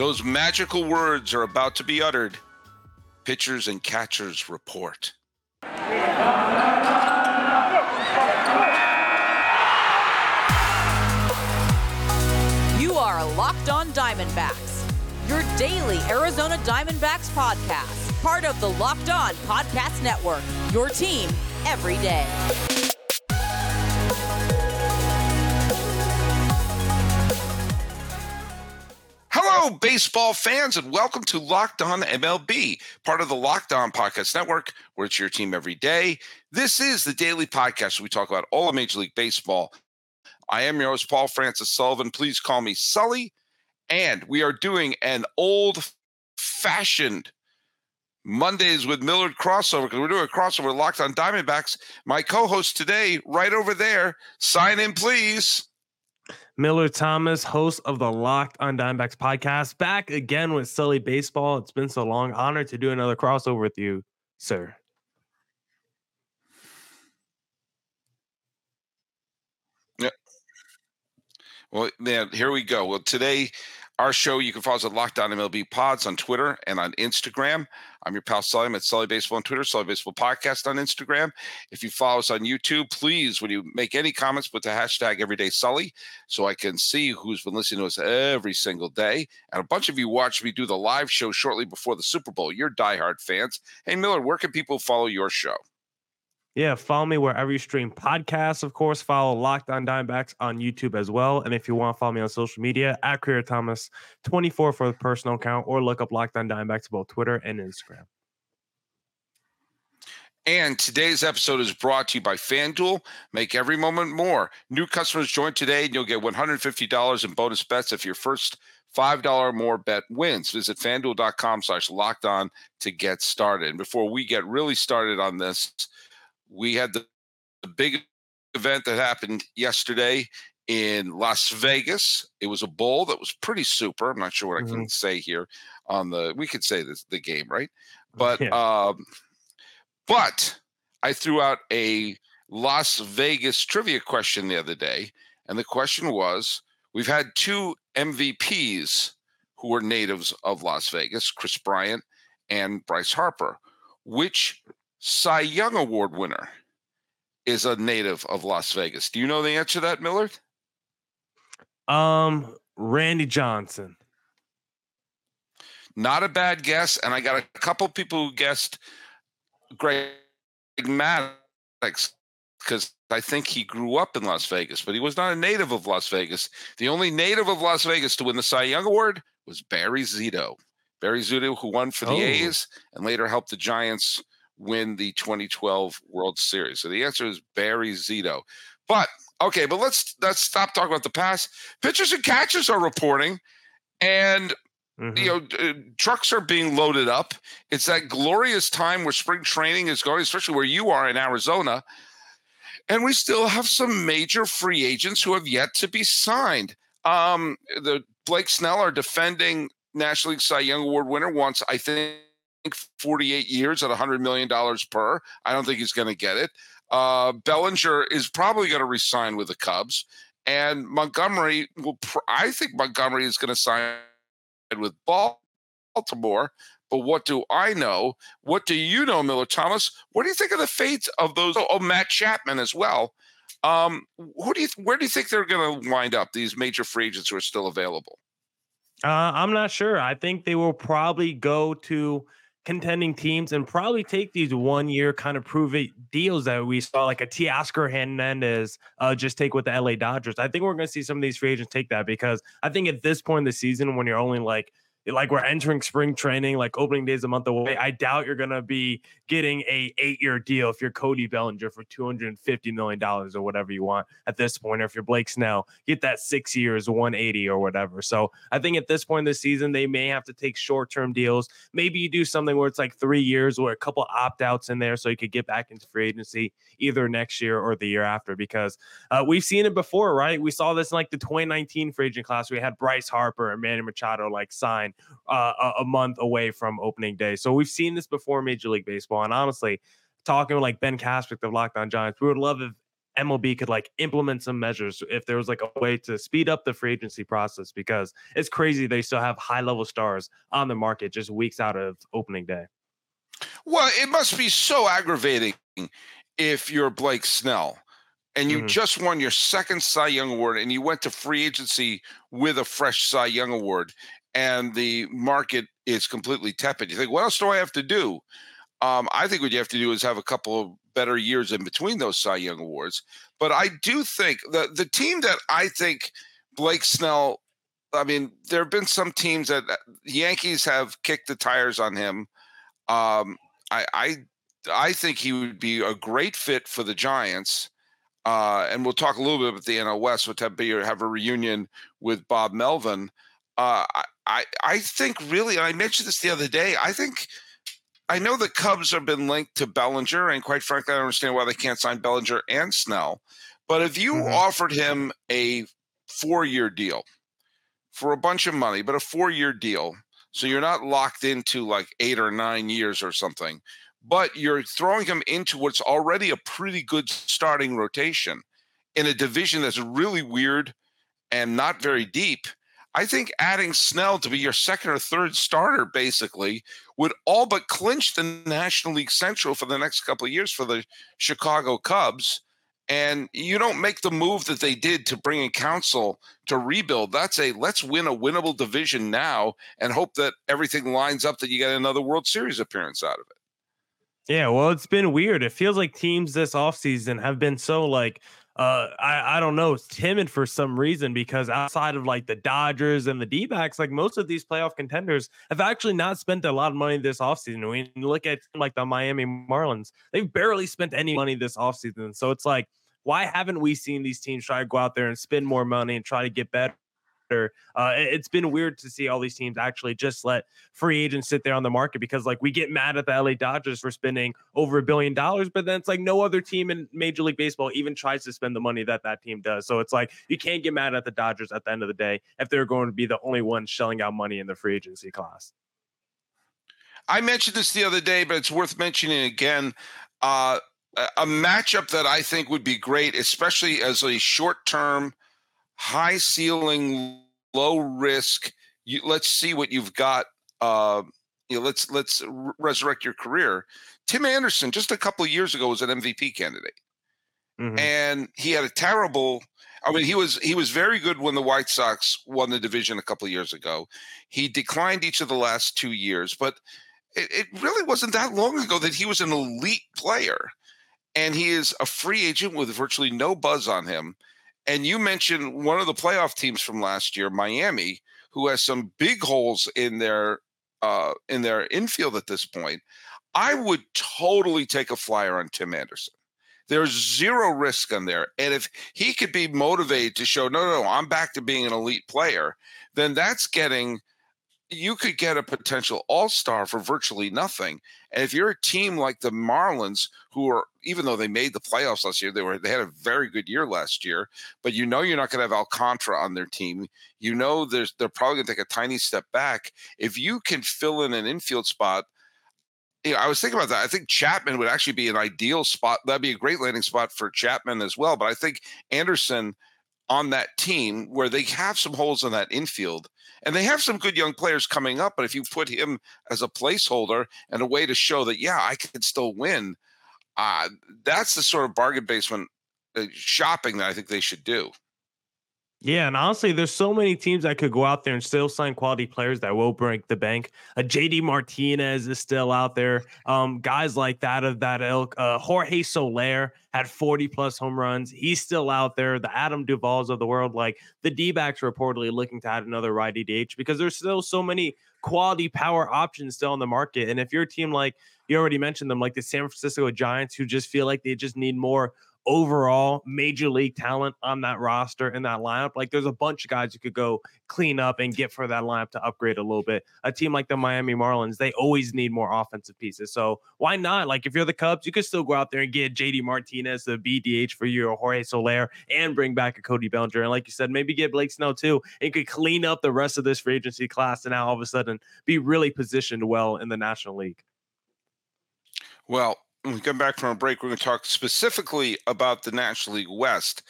Those magical words are about to be uttered. Pitchers and catchers report. You are Locked On Diamondbacks, your daily Arizona Diamondbacks podcast, part of the Locked On Podcast Network, your team every day. Hello, baseball fans, and welcome to Locked On MLB, part of the Locked On Podcast Network, where it's your team every day. This is the daily podcast where we talk about all of Major League Baseball. I am your host, Paul Francis Sullivan. Please call me Sully. And we are doing an old fashioned Mondays with Millard crossover because we're doing a crossover Locked On Diamondbacks. My co host today, right over there, sign in, please. Millard Thomas, host of the Locked on Diamondbacks podcast, back again with Sully Baseball. It's been so long. Honored to do another crossover with you, sir. Yeah. Well, man, here we go. Well, today our show, you can follow us at Locked On MLB Pods on Twitter and on Instagram. I'm your pal Sully. I'm at Sully Baseball on Twitter, Sully Baseball Podcast on Instagram. If you follow us on YouTube, please, when you make any comments, put the hashtag Everyday Sully so I can see who's been listening to us every single day. And a bunch of you watched me do the live show shortly before the Super Bowl. You're diehard fans. Hey, Millard, where can people follow your show? Yeah, follow me wherever you stream podcasts. Of course, follow Locked On Diamondbacks on YouTube as well. And if you want to follow me on social media, at Creator Thomas 24 for the personal account, or look up Locked On Diamondbacks both Twitter and Instagram. And today's episode is brought to you by FanDuel. Make every moment more. New customers join today and you'll get $150 in bonus bets if your first $5 or more bet wins. Visit fanduel.com slash locked on to get started. And before we get really started on this, we had the, the big event that happened yesterday in Las Vegas. It was a bowl that was pretty super. I'm not sure what I can say here on the. We could say this the game, right? But Yeah. um, but I threw out a Las Vegas trivia question the other day, and the question was: We've had two MVPs who were natives of Las Vegas, Kris Bryant and Bryce Harper. Which Cy Young Award winner is a native of Las Vegas. Do you know the answer to that, Millard? Um, Randy Johnson. Not a bad guess. And I got a couple people who guessed Greg Maddux because I think he grew up in Las Vegas, but he was not a native of Las Vegas. The only native of Las Vegas to win the Cy Young Award was Barry Zito. Barry Zito, who won for the Oh. A's and later helped the Giants win the 2012 World Series. So the answer is Barry Zito. But okay, but let's let's stop talking about the past. Pitchers and catchers are reporting, and Mhm. you know uh, trucks are being loaded up. It's that glorious time where spring training is going, especially where you are in Arizona. And we still have some major free agents who have yet to be signed. Um, the Blake Snell, our defending National League Cy Young Award winner, wants I think 48 years at 100 million dollars per. I don't think he's going to get it. Uh, Bellinger is probably going to resign with the Cubs, and Montgomery will. Pr- I think Montgomery is going to sign with Baltimore. But what do I know? What do you know, Millard Thomas? What do you think of the fate of those? Oh, Matt Chapman as well. Um, who do you? Where do you think they're going to wind up? These major free agents who are still available. Uh, I'm not sure. I think they will probably go to contending teams and probably take these one year kind of prove it deals that we saw, like a Teoscar Hernandez, uh, just take with the LA Dodgers. I think we're going to see some of these free agents take that because I think at this point in the season, when you're only like like we're entering spring training, like opening days a month away. I doubt you're gonna be getting a eight year deal if you're Cody Bellinger for two hundred and fifty million dollars or whatever you want at this point. Or if you're Blake Snell, get that six years, one eighty or whatever. So I think at this point in the season, they may have to take short term deals. Maybe you do something where it's like three years or a couple opt outs in there, so you could get back into free agency either next year or the year after. Because uh, we've seen it before, right? We saw this in like the 2019 free agent class. We had Bryce Harper and Manny Machado like sign uh, a, month away from opening day. So we've seen this before in Major League Baseball. And honestly, talking with like Ben Kaspick of Locked On Giants, we would love if MLB could like implement some measures if there was like a way to speed up the free agency process because it's crazy they still have high level stars on the market just weeks out of opening day. Well, it must be so aggravating if you're Blake Snell and you mm-hmm. just won your second Cy Young award and you went to free agency with a fresh Cy Young award and the market is completely tepid. You think, what else do I have to do? Um, I think what you have to do is have a couple of better years in between those Cy Young awards. But I do think the the team that I think Blake Snell. I mean, there have been some teams that uh, Yankees have kicked the tires on him. Um, I, I I think he would be a great fit for the Giants. Uh, and we'll talk a little bit about the NL West. We'll have, have a reunion with Bob Melvin. Uh, I, I think really, and I mentioned this the other day. I think I know the Cubs have been linked to Bellinger, and quite frankly, I don't understand why they can't sign Bellinger and Snell. But if you mm-hmm. offered him a four-year deal for a bunch of money, but a four-year deal, so you're not locked into like eight or nine years or something, but you're throwing him into what's already a pretty good starting rotation in a division that's really weird and not very deep I think adding Snell to be your second or third starter basically would all but clinch the National League Central for the next couple of years for the Chicago Cubs. And you don't make the move that they did to bring in Counsell to rebuild. That's a let's win a winnable division now and hope that everything lines up that you get another World Series appearance out of it. Yeah, well, it's been weird. It feels like teams this offseason have been so like uh, I, I don't know, it's timid for some reason because outside of like the Dodgers and the D backs, like most of these playoff contenders have actually not spent a lot of money this offseason. You look at like the Miami Marlins, they've barely spent any money this offseason. So it's like, why haven't we seen these teams try to go out there and spend more money and try to get better? Uh, it's been weird to see all these teams actually just let free agents sit there on the market because like we get mad at the LA Dodgers for spending over a billion dollars, but then it's like no other team in Major League Baseball even tries to spend the money that that team does. So it's like you can't get mad at the Dodgers at the end of the day if they're going to be the only one shelling out money in the free agency class. I mentioned this the other day, but it's worth mentioning again. Uh, a matchup that I think would be great, especially as a short term high ceiling, low risk. You, let's see what you've got. Uh, you know, let's let's resurrect your career. Tim Anderson just a couple of years ago was an MVP candidate, mm-hmm. and he had a terrible. I mean, he was he was very good when the White Sox won the division a couple of years ago. He declined each of the last two years, but it, it really wasn't that long ago that he was an elite player, and he is a free agent with virtually no buzz on him. And you mentioned one of the playoff teams from last year, Miami, who has some big holes in their uh, in their infield at this point. I would totally take a flyer on Tim Anderson. There's zero risk on there. And if he could be motivated to show, no, no, no, I'm back to being an elite player, then that's getting you could get a potential all-star for virtually nothing. And if you're a team like the Marlins, who are even though they made the playoffs last year, they were they had a very good year last year, but you know you're not going to have Alcantara on their team. You know there's they're probably going to take a tiny step back. If you can fill in an infield spot, you know, I was thinking about that. I think Chapman would actually be an ideal spot. That'd be a great landing spot for Chapman as well. But I think Anderson on that team where they have some holes in that infield and they have some good young players coming up. But if you put him as a placeholder and a way to show that, yeah, I can still win, uh, that's the sort of bargain basement uh, shopping that I think they should do. Yeah, and honestly, there's so many teams that could go out there and still sign quality players that will break the bank. A uh, JD Martinez is still out there. Um, guys like that of that ilk. Uh, Jorge Soler had 40 plus home runs. He's still out there. The Adam Duvalls of the world, like the D backs reportedly looking to add another righty DH because there's still so many quality power options still on the market. And if you're a team like you already mentioned them, like the San Francisco Giants, who just feel like they just need more overall major league talent on that roster in that lineup. Like there's a bunch of guys you could go clean up and get for that lineup to upgrade a little bit. A team like the Miami Marlins, they always need more offensive pieces. So why not? Like if you're the Cubs, you could still go out there and get JD Martinez, the BDH for you, or Jorge Soler, and bring back a Cody Bellinger. And like you said, maybe get Blake Snell too. And you could clean up the rest of this free agency class and now all of a sudden be really positioned well in the National League. Well, when we come back from a break, we're going to talk specifically about the National League West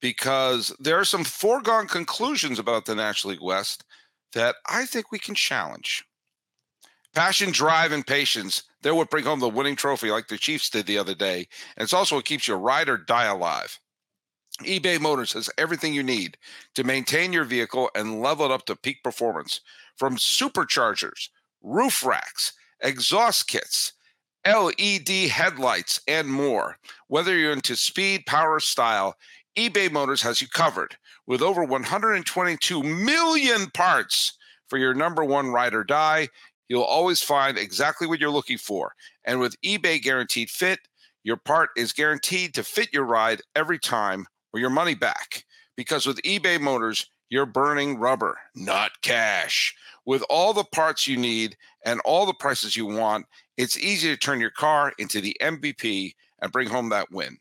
because there are some foregone conclusions about the National League West that I think we can challenge. Passion, drive, and patience. They're what bring home the winning trophy, like the Chiefs did the other day. And it's also what keeps your ride or die alive. eBay Motors has everything you need to maintain your vehicle and level it up to peak performance from superchargers, roof racks, exhaust kits, LED headlights, and more. Whether you're into speed, power, style, eBay Motors has you covered with over 122 million parts for your number one ride or die. You'll always find exactly what you're looking for. And with eBay Guaranteed Fit, your part is guaranteed to fit your ride every time or your money back. Because with eBay Motors, you're burning rubber, not cash. With all the parts you need and all the prices you want, it's easy to turn your car into the MVP and bring home that win.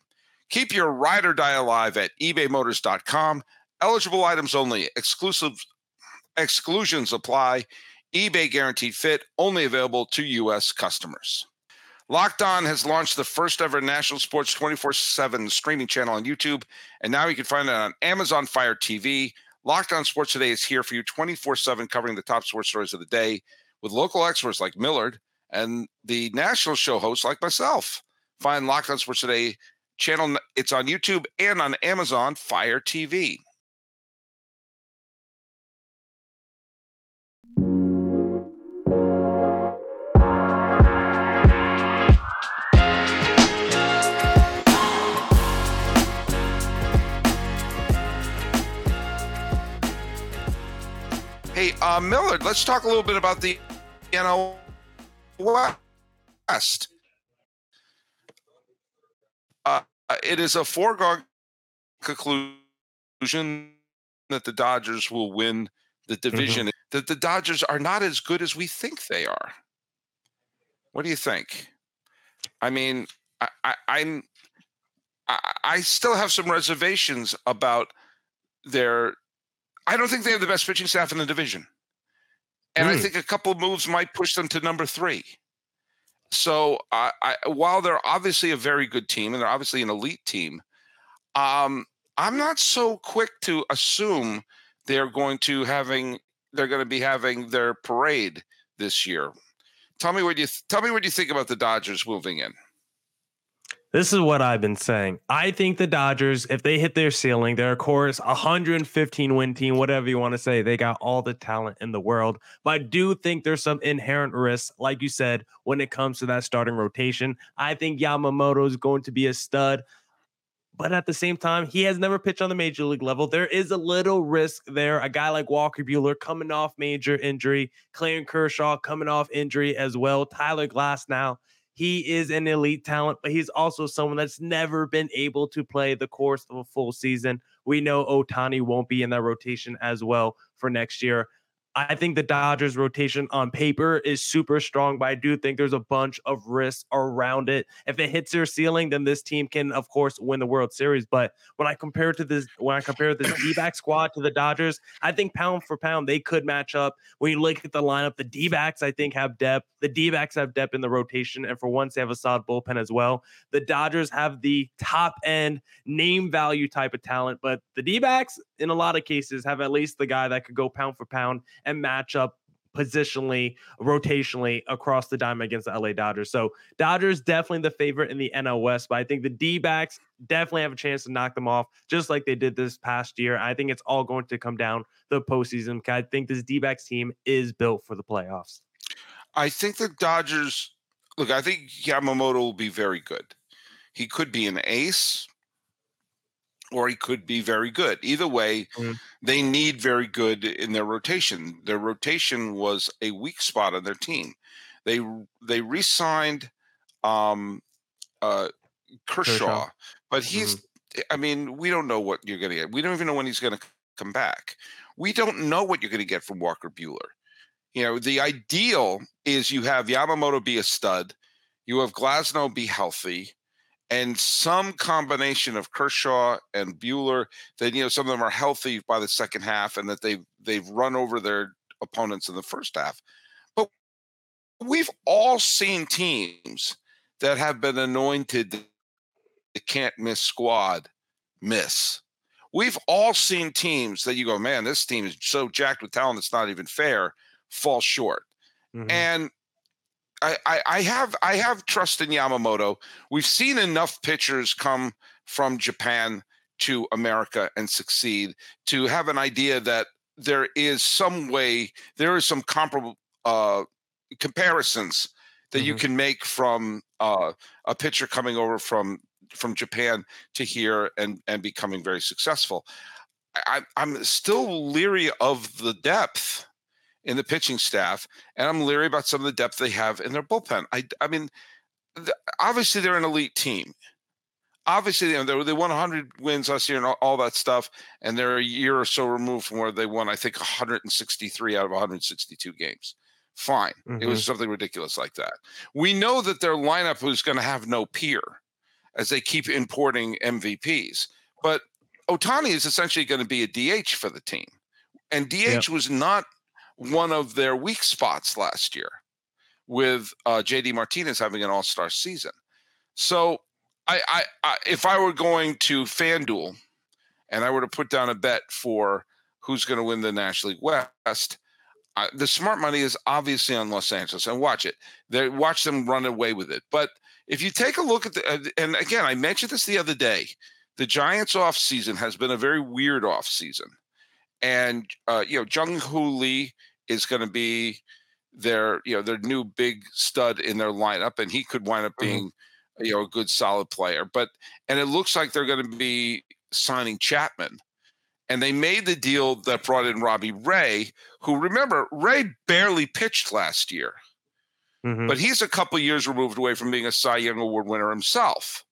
Keep your ride or die alive at ebaymotors.com. Eligible items only, exclusive exclusions apply. eBay guaranteed fit only available to U.S. customers. Locked On has launched the first ever national sports 24 7 streaming channel on YouTube, and now you can find it on Amazon Fire TV. Locked On Sports Today is here for you 24 7, covering the top sports stories of the day with local experts like Millard and the national show hosts like myself. Find Locked On Sports Today channel. It's on YouTube and on Amazon Fire TV. Hey, uh, Millard, let's talk a little bit about the NL West. Uh, it is a foregone conclusion that the Dodgers will win the division. Mm-hmm. That the Dodgers are not as good as we think they are. What do you think? I mean, I, I, I'm I, I still have some reservations about their I don't think they have the best pitching staff in the division. And mm. I hmm. think a couple moves might push them to number three. So I, while they're obviously a very good team and they're obviously an elite team, um, I'm not so quick to assume they're going to having they're going to be having their parade this year. Tell me what you th- tell me what you think about the Dodgers moving in. This is what I've been saying. I think the Dodgers, if they hit their ceiling, they're of course 115 win team, whatever you want to say. They got all the talent in the world. But I do think there's some inherent risks, like you said, when it comes to that starting rotation. I think Yamamoto is going to be a stud. But at the same time, he has never pitched on the major league level. There is a little risk there. A guy like Walker Buehler coming off major injury, Clayton Kershaw coming off injury as well, Tyler Glasnow he is an elite talent, but he's also someone that's never been able to play the course of a full season. We know Ohtani won't be in that rotation as well for next year. I think the Dodgers rotation on paper is super strong, but I do think there's a bunch of risks around it. If it hits their ceiling, then this team can, of course, win the World Series. But when I compare it to this, when I compare this D-back squad to the Dodgers, I think pound for pound they could match up. When you look at the lineup, the D-backs I think have depth. The D-backs have depth in the rotation, and for once they have a solid bullpen as well. The Dodgers have the top end name value type of talent, but the D-backs in a lot of cases have at least the guy that could go pound for pound and match up positionally, rotationally across the diamond against the LA Dodgers. So Dodgers definitely the favorite in the NL West, but I think the D backs definitely have a chance to knock them off, just like they did this past year. I think it's all going to come down the postseason. I think this D backs team is built for the playoffs. I think the Dodgers look, I think Yamamoto will be very good. He could be an ace or he could be very good. Either way, mm-hmm. they need very good in their rotation. Their rotation was a weak spot on their team. They they re-signed um, uh, Kershaw, Kershaw, but he's. Mm-hmm. I mean, we don't know what you're going to get. We don't even know when he's going to come back. We don't know what you're going to get from Walker Buehler. You know, the ideal is you have Yamamoto be a stud, you have Glasnow be healthy, and some combination of Kershaw and Buehler that you know some of them are healthy by the second half and that they've they've run over their opponents in the first half. But we've all seen teams that have been anointed the can't miss squad miss. We've all seen teams that you go, man, this team is so jacked with talent, it's not even fair, fall short. Mm-hmm. And I, I, I have I have trust in Yamamoto. We've seen enough pitchers come from Japan to America and succeed to have an idea that there is some way there is some comparable uh, comparisons that mm-hmm. you can make from uh, a pitcher coming over from from Japan to here and and becoming very successful. I, I'm still leery of the depth in the pitching staff, and I'm leery about some of the depth they have in their bullpen. I, I mean, the, obviously they're an elite team. Obviously, you know, they, they won 100 wins last year and all, all, that stuff, and they're a year or so removed from where they won, I think, 163 out of 162 games. Fine, mm-hmm. it was mm-hmm. something ridiculous like that. We know that their lineup is going to have no peer as they keep importing MVPs, but Ohtani is essentially going to be a DH for the team, and DH yep. was not one of their weak spots last year with uh, JD Martinez having an all star season. So, I, I, I, if I were going to FanDuel and I were to put down a bet for who's going to win the National League West, I, the smart money is obviously on Los Angeles and watch it. They watch them run away with it. But if you take a look at the, uh, and again, I mentioned this the other day, the Giants off season has been a very weird off season and uh, you know Jung Hoo Lee is going to be their you know their new big stud in their lineup, and he could wind up mm-hmm. being mm-hmm. you know a good solid player. But and it looks like they're going to be signing Chapman. And they made the deal that brought in Robbie Ray, who remember Ray barely pitched last year, mm-hmm. but he's a couple years removed away from being a Cy Young Award winner himself.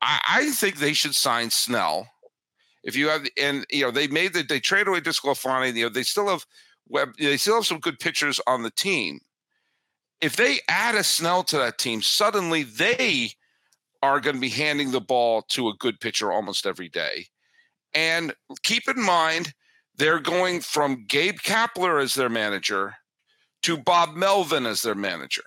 I, I think they should sign Snell if you have, and you know, they made the they trade away DeSclafani. You know, they still have Webb. They still have some good pitchers on the team. If they add a Snell to that team, suddenly they are going to be handing the ball to a good pitcher almost every day. And keep in mind, they're going from Gabe Kapler as their manager to Bob Melvin as their manager.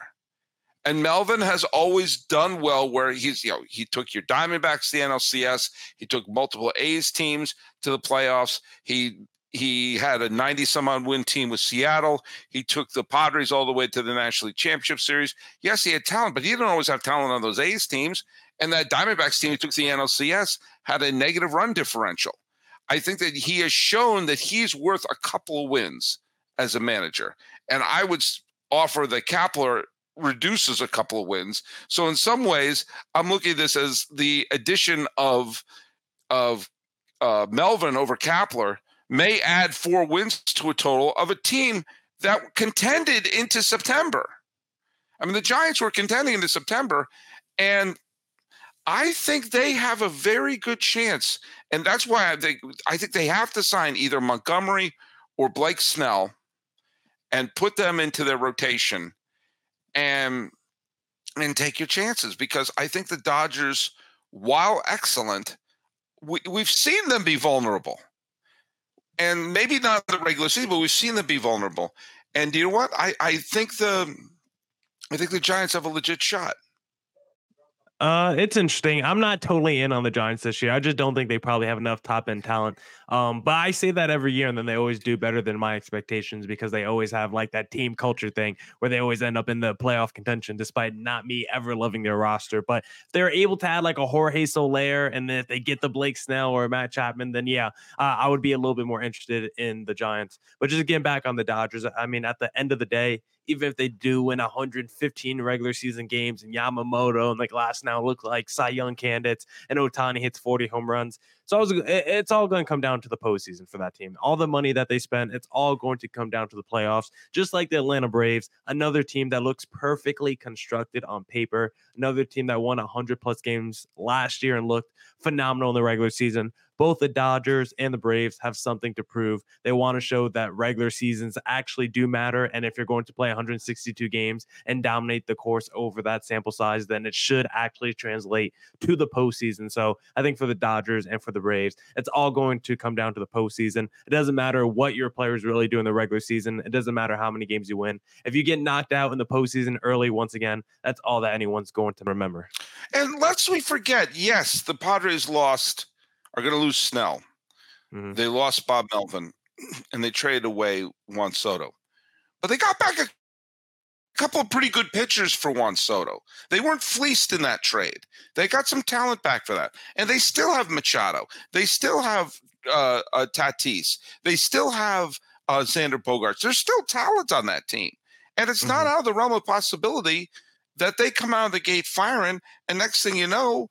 And Melvin has always done well where he's, you know, he took your Diamondbacks to the NLCS. He took multiple A's teams to the playoffs. He he had a 90 some odd win team with Seattle. He took the Padres all the way to the National League Championship Series. Yes, he had talent, but he didn't always have talent on those A's teams. And that Diamondbacks team he took to the NLCS had a negative run differential. I think that he has shown that he's worth a couple of wins as a manager. And I would offer the Kapler reduces a couple of wins. So in some ways, I'm looking at this as the addition of of uh, Melvin over Kapler may add four wins to a total of a team that contended into September. I mean, the Giants were contending into September, and I think they have a very good chance. And that's why I think I think they have to sign either Montgomery or Blake Snell and put them into their rotation and and take your chances because I think the Dodgers, while excellent, we, we've seen them be vulnerable. And maybe not the regular season, but we've seen them be vulnerable. And you know what? I, I think the I think the Giants have a legit shot. Uh, it's interesting. I'm not totally in on the Giants this year. I just don't think they probably have enough top end talent. Um, but I say that every year, and then they always do better than my expectations because they always have like that team culture thing where they always end up in the playoff contention, despite not me ever loving their roster. But if they're able to add like a Jorge Soler, and then if they get the Blake Snell or Matt Chapman, then yeah, uh, I would be a little bit more interested in the Giants. But just getting back on the Dodgers, I mean, at the end of the day, even if they do win 115 regular season games and Yamamoto and like Glasnow look like Cy Young candidates and Ohtani hits 40 home runs. So was, it's all going to come down to the postseason for that team. All the money that they spent, it's all going to come down to the playoffs. Just like the Atlanta Braves, another team that looks perfectly constructed on paper, another team that won 100 plus games last year and looked phenomenal in the regular season. Both the Dodgers and the Braves have something to prove. They want to show that regular seasons actually do matter. And if you're going to play 162 games and dominate the course over that sample size, then it should actually translate to the postseason. So I think for the Dodgers and for the Braves, it's all going to come down to the postseason. It doesn't matter what your players really do in the regular season. It doesn't matter how many games you win. If you get knocked out in the postseason early, once again, that's all that anyone's going to remember. And let's we forget, yes, the Padres lost, are going to lose Snell. Mm-hmm. They lost Bob Melvin, and they traded away Juan Soto. But they got back a couple of pretty good pitchers for Juan Soto. They weren't fleeced in that trade. They got some talent back for that. And they still have Machado. They still have uh, uh, Tatis. They still have uh, Xander Bogaerts. There's still talent on that team. And it's mm-hmm. not out of the realm of possibility that they come out of the gate firing, and next thing you know,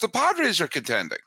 the Padres are contending.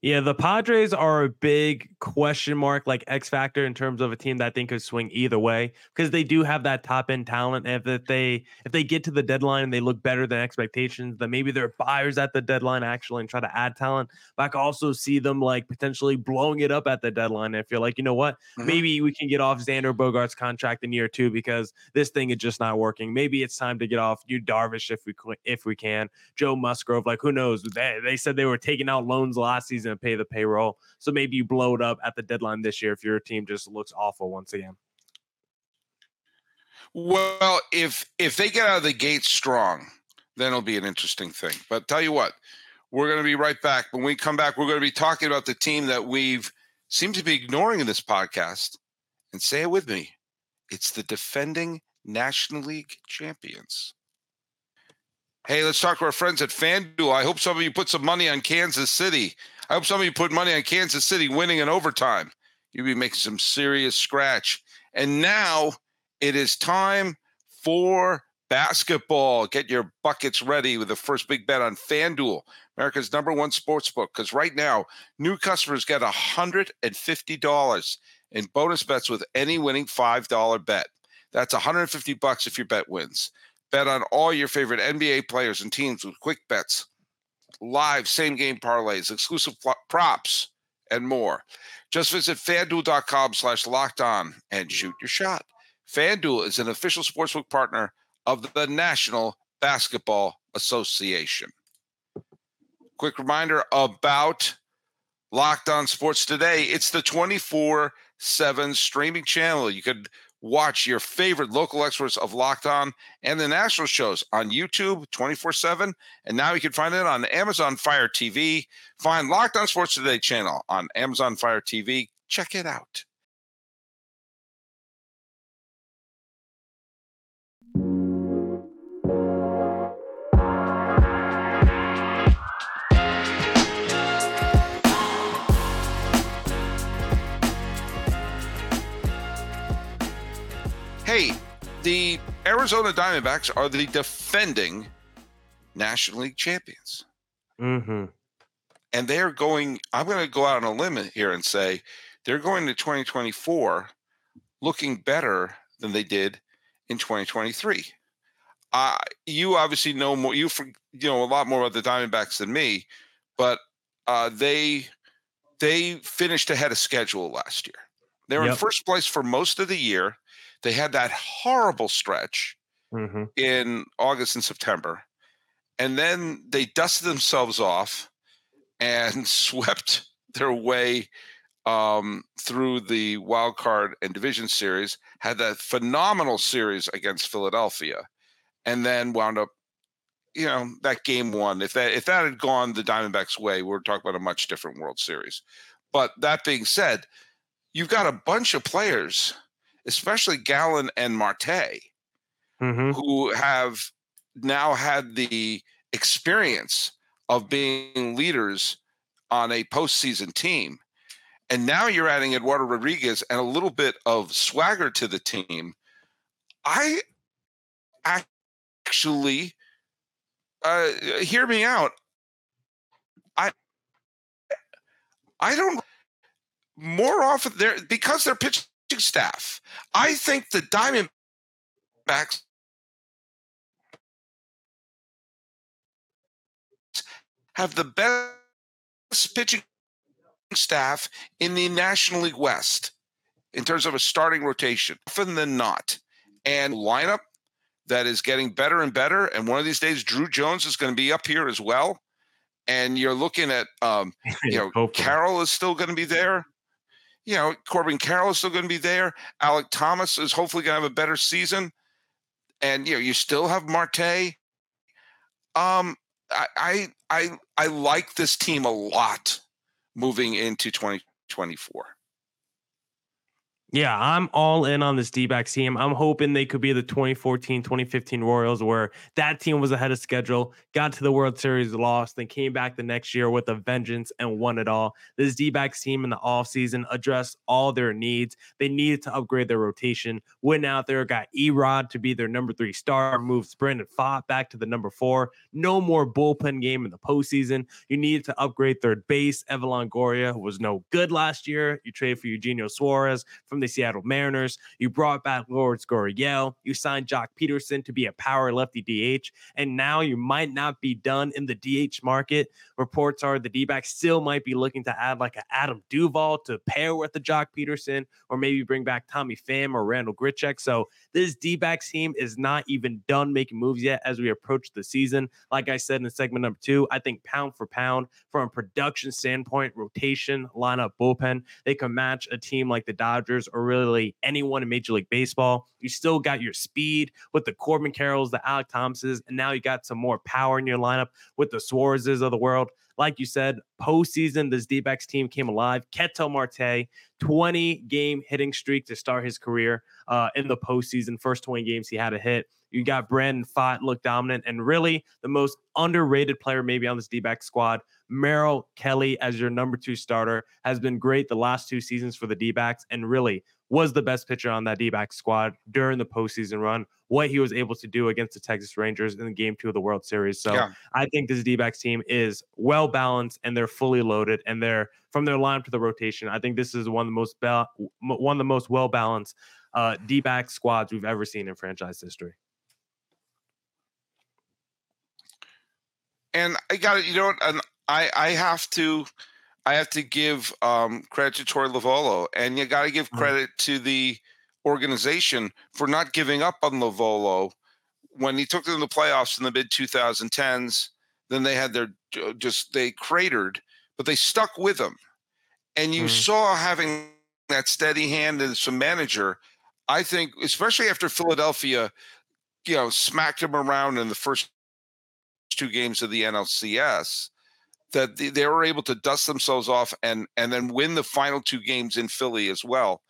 Yeah, the Padres are a big question mark, like X factor in terms of a team that I think could swing either way because they do have that top end talent. And if they if they get to the deadline and they look better than expectations, then maybe they're buyers at the deadline actually and try to add talent. But I can also see them like potentially blowing it up at the deadline. I feel like you know what, mm-hmm. maybe we can get off Xander Bogaerts' contract in year two because this thing is just not working. Maybe it's time to get off Yu Darvish if we if we can. Joe Musgrove, like who knows? They they said they were taking out loans last season to pay the payroll. So maybe you blow it up at the deadline this year if your team just looks awful once again. Well, if if they get out of the gate strong, then it'll be an interesting thing. But tell you what, we're going to be right back. When we come back, we're going to be talking about the team that we've seemed to be ignoring in this podcast. And say it with me. It's the defending National League champions. Hey, let's talk to our friends at FanDuel. I hope some of you put some money on Kansas City. I hope some of you put money on Kansas City winning in overtime. You'll be making some serious scratch. And now it is time for basketball. Get your buckets ready with the first big bet on FanDuel, America's number one sports book. Because right now, new customers get $150 in bonus bets with any winning $5 bet. That's 150 bucks if your bet wins. Bet on all your favorite NBA players and teams with quick bets, live same game parlays, exclusive props, and more. Just visit fanduel.com slash locked on and shoot your shot. FanDuel is an official sportsbook partner of the National Basketball Association. Quick reminder about Locked On Sports Today. It's the 24 7 streaming channel. You could Watch your favorite local experts of Locked On and the national shows on YouTube 24 7. And now you can find it on Amazon Fire TV. Find Locked On Sports Today channel on Amazon Fire TV. Check it out. Hey, the Arizona Diamondbacks are the defending National League champions. Mm-hmm. And they're going, I'm going to go out on a limb here and say they're going to 2024 looking better than they did in 2023. Uh, you obviously know more, you, you know a lot more about the Diamondbacks than me, but uh, they they finished ahead of schedule last year. They were yep. in first place for most of the year. They had that horrible stretch mm-hmm. in August and September. And then they dusted themselves off and swept their way um, through the wild card and division series, had that phenomenal series against Philadelphia, and then wound up, you know, that game one. If that if that had gone the Diamondbacks' way, we're talking about a much different World Series. But that being said, you've got a bunch of players especially Gallen and Marte, mm-hmm. who have now had the experience of being leaders on a postseason team. And now you're adding Eduardo Rodriguez and a little bit of swagger to the team. I actually uh, hear me out. I I don't more often there because they're pitching staff. I think the Diamondbacks have the best pitching staff in the National League West in terms of a starting rotation, often than not, and lineup that is getting better and better. And one of these days, Druw Jones is going to be up here as well. And you're looking at, um, you know, Carroll is still going to be there. You know, Corbin Carroll is still going to be there. Alek Thomas is hopefully going to have a better season. And you know, you still have Marte. Um, I I I, I like this team a lot moving into 2024. Yeah, I'm all in on this D backs team. I'm hoping they could be the 2014 2015 Royals, where that team was ahead of schedule, got to the World Series, lost, then came back the next year with a vengeance and won it all. This D backs team in the offseason addressed all their needs. They needed to upgrade their rotation, went out there, got Erod to be their number three star, moved Brandon Pfaadt back to the number four. No more bullpen game in the postseason. You needed to upgrade third base. Evan Longoria was no good last year. You traded for Eugenio Suarez from from the Seattle Mariners. You brought back Lourdes Gurriel. You signed Joc Pederson to be a power lefty DH. And now you might not be done in the DH market. Reports are the D backs still might be looking to add like an Adam Duvall to pair with the Joc Pederson, or maybe bring back Tommy Pham or Randall Grichuk. So this D backs team is not even done making moves yet as we approach the season. Like I said in segment number two, I think pound for pound, from a production standpoint, rotation, lineup, bullpen, they can match a team like the Dodgers or really anyone in Major League Baseball. You still got your speed with the Corbin Carrolls, the Alek Thomases, and now you got some more power in your lineup with the Suarezes of the world. Like you said, postseason, this D backs team came alive. Ketel Marte, 20 game hitting streak to start his career uh, in the postseason. First 20 games he had a hit. You got Brandon Pfaadt look dominant, and really the most underrated player maybe on this D back squad, Merrill Kelly as your number two starter, has been great the last two seasons for the D backs, and really was the best pitcher on that D back squad during the postseason run. What he was able to do against the Texas Rangers in game two of the World Series. So yeah. I think this D backs team is well balanced and they're fully loaded, and they're from their line to the rotation. I think this is one of the most ba- one of the most well balanced uh, D back squads we've ever seen in franchise history. and I got it. You know what? And I I have to I have to give um, credit to Torey Lovullo, and you got to give mm. credit to the organization for not giving up on Lovullo when he took them to the playoffs in the mid 2010s. Then they had their just they cratered, but they stuck with him, and you mm. saw having that steady hand as a manager. I think, especially after Philadelphia, you know, smacked him around in the first two games of the NLCS that they were able to dust themselves off and and then win the final two games in Philly as well.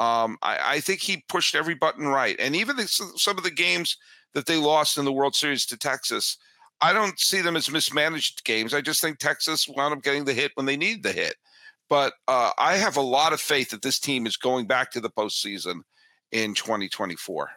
Um, I, I, think he pushed every button right, and even the, some of the games that they lost in the World Series to Texas, I don't see them as mismanaged games. I just think Texas wound up getting the hit when they needed the hit. But uh, I have a lot of faith that this team is going back to the postseason in 2024.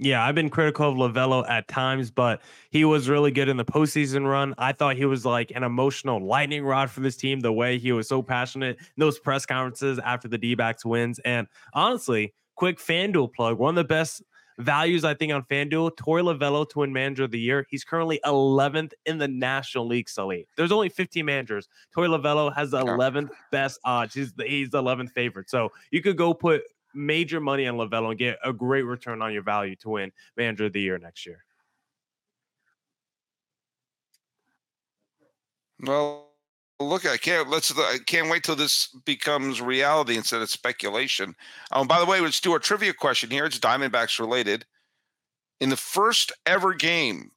Yeah, I've been critical of Lovullo at times, but he was really good in the postseason run. I thought he was like an emotional lightning rod for this team, the way he was so passionate in those press conferences after the D backs wins. And honestly, quick FanDuel plug one of the best values, I think, on FanDuel Torey Lovullo to win manager of the year. He's currently 11th in the National League, Sully. There's only 15 managers. Torey Lovullo has the 11th best odds. He's the, he's the 11th favorite. So you could go put major money on Lovullo and get a great return on your value to win manager of the year next year. Well, look, I can't let's I can't wait till this becomes reality instead of speculation. Um, by the way, let's do a trivia question here. It's Diamondbacks related. In the first ever game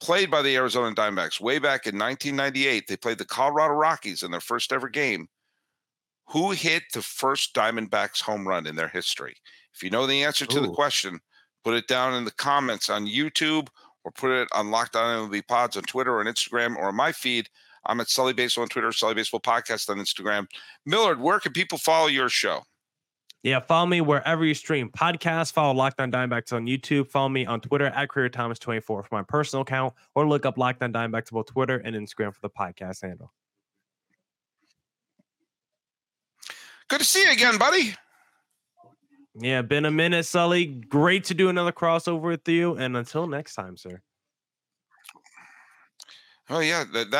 played by the Arizona Diamondbacks way back in 1998, they played the Colorado Rockies in their first ever game who hit the first Diamondbacks home run in their history? If you know the answer to Ooh. the question, put it down in the comments on YouTube or put it on Locked On MLB Pods on Twitter or on Instagram or on my feed. I'm at Sully Baseball on Twitter, Sully Baseball Podcast on Instagram. Millard, where can people follow your show? Yeah, follow me wherever you stream podcasts. Follow Locked On Diamondbacks on YouTube. Follow me on Twitter at Creator Thomas24 for my personal account, or look up Lockdown Locked On Diamondbacks both Twitter and Instagram for the podcast handle. Good to see you again, buddy. Yeah, been a minute, Sully. Great to do another crossover with you. And until next time, sir. Oh yeah, that, that